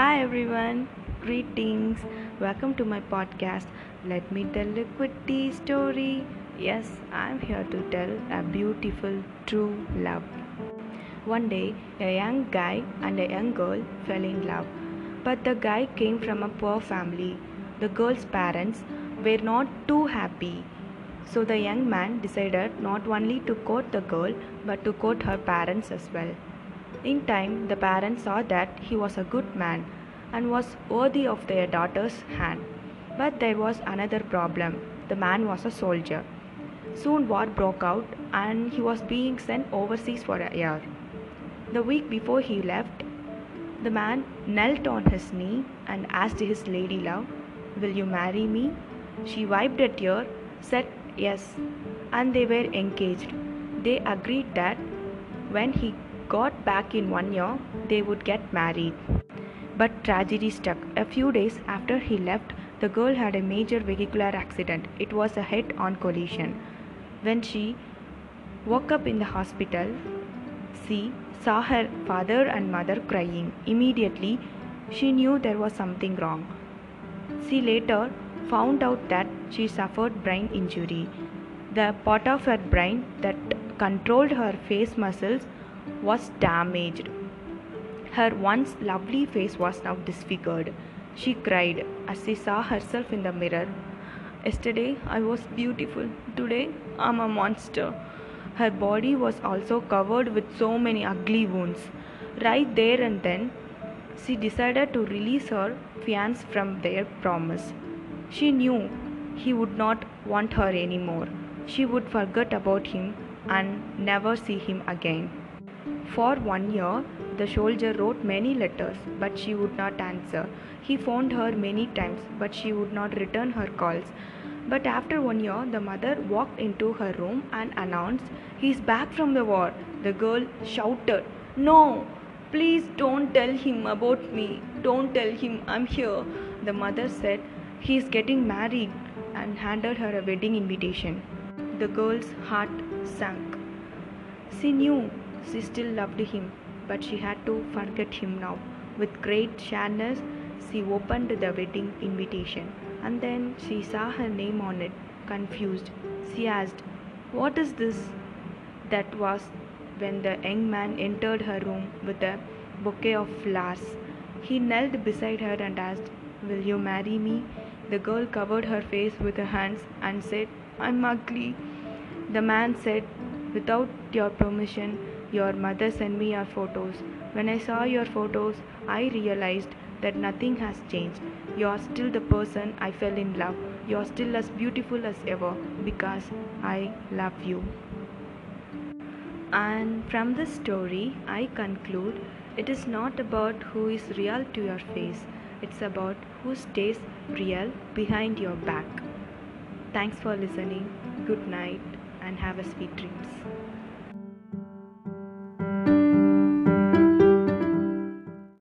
Hi everyone, greetings. Welcome to my podcast. Let me tell a quitty story. Yes, I'm here to tell a beautiful true love. One day, a young guy and a young girl fell in love. But the guy came from a poor family. The girl's parents were not too happy. So the young man decided not only to court the girl but to court her parents as well. In time, the parents saw that he was a good man and was worthy of their daughter's hand. But there was another problem the man was a soldier. Soon, war broke out and he was being sent overseas for a year. The week before he left, the man knelt on his knee and asked his lady love, Will you marry me? She wiped a tear, said yes, and they were engaged. They agreed that when he got back in one year, they would get married. But tragedy struck. A few days after he left, the girl had a major vehicular accident. It was a head on collision. When she woke up in the hospital, she saw her father and mother crying. Immediately, she knew there was something wrong. She later found out that she suffered brain injury. The part of her brain that controlled her face muscles was damaged. Her once lovely face was now disfigured. She cried as she saw herself in the mirror. Yesterday I was beautiful. Today I'm a monster. Her body was also covered with so many ugly wounds. Right there and then, she decided to release her fiance from their promise. She knew he would not want her anymore. She would forget about him and never see him again. For one year, the soldier wrote many letters, but she would not answer. He phoned her many times, but she would not return her calls. But after one year, the mother walked into her room and announced, He's back from the war. The girl shouted, No, please don't tell him about me. Don't tell him I'm here. The mother said, He's getting married and handed her a wedding invitation. The girl's heart sank. She knew she still loved him, but she had to forget him now. With great sadness, she opened the wedding invitation and then she saw her name on it. Confused, she asked, What is this? That was when the young man entered her room with a bouquet of flowers. He knelt beside her and asked, Will you marry me? The girl covered her face with her hands and said, I'm ugly. The man said, Without your permission, your mother sent me your photos. When I saw your photos, I realized that nothing has changed. You are still the person I fell in love. You are still as beautiful as ever because I love you. And from this story, I conclude it is not about who is real to your face, it's about who stays real behind your back. Thanks for listening. Good night and have a sweet dreams.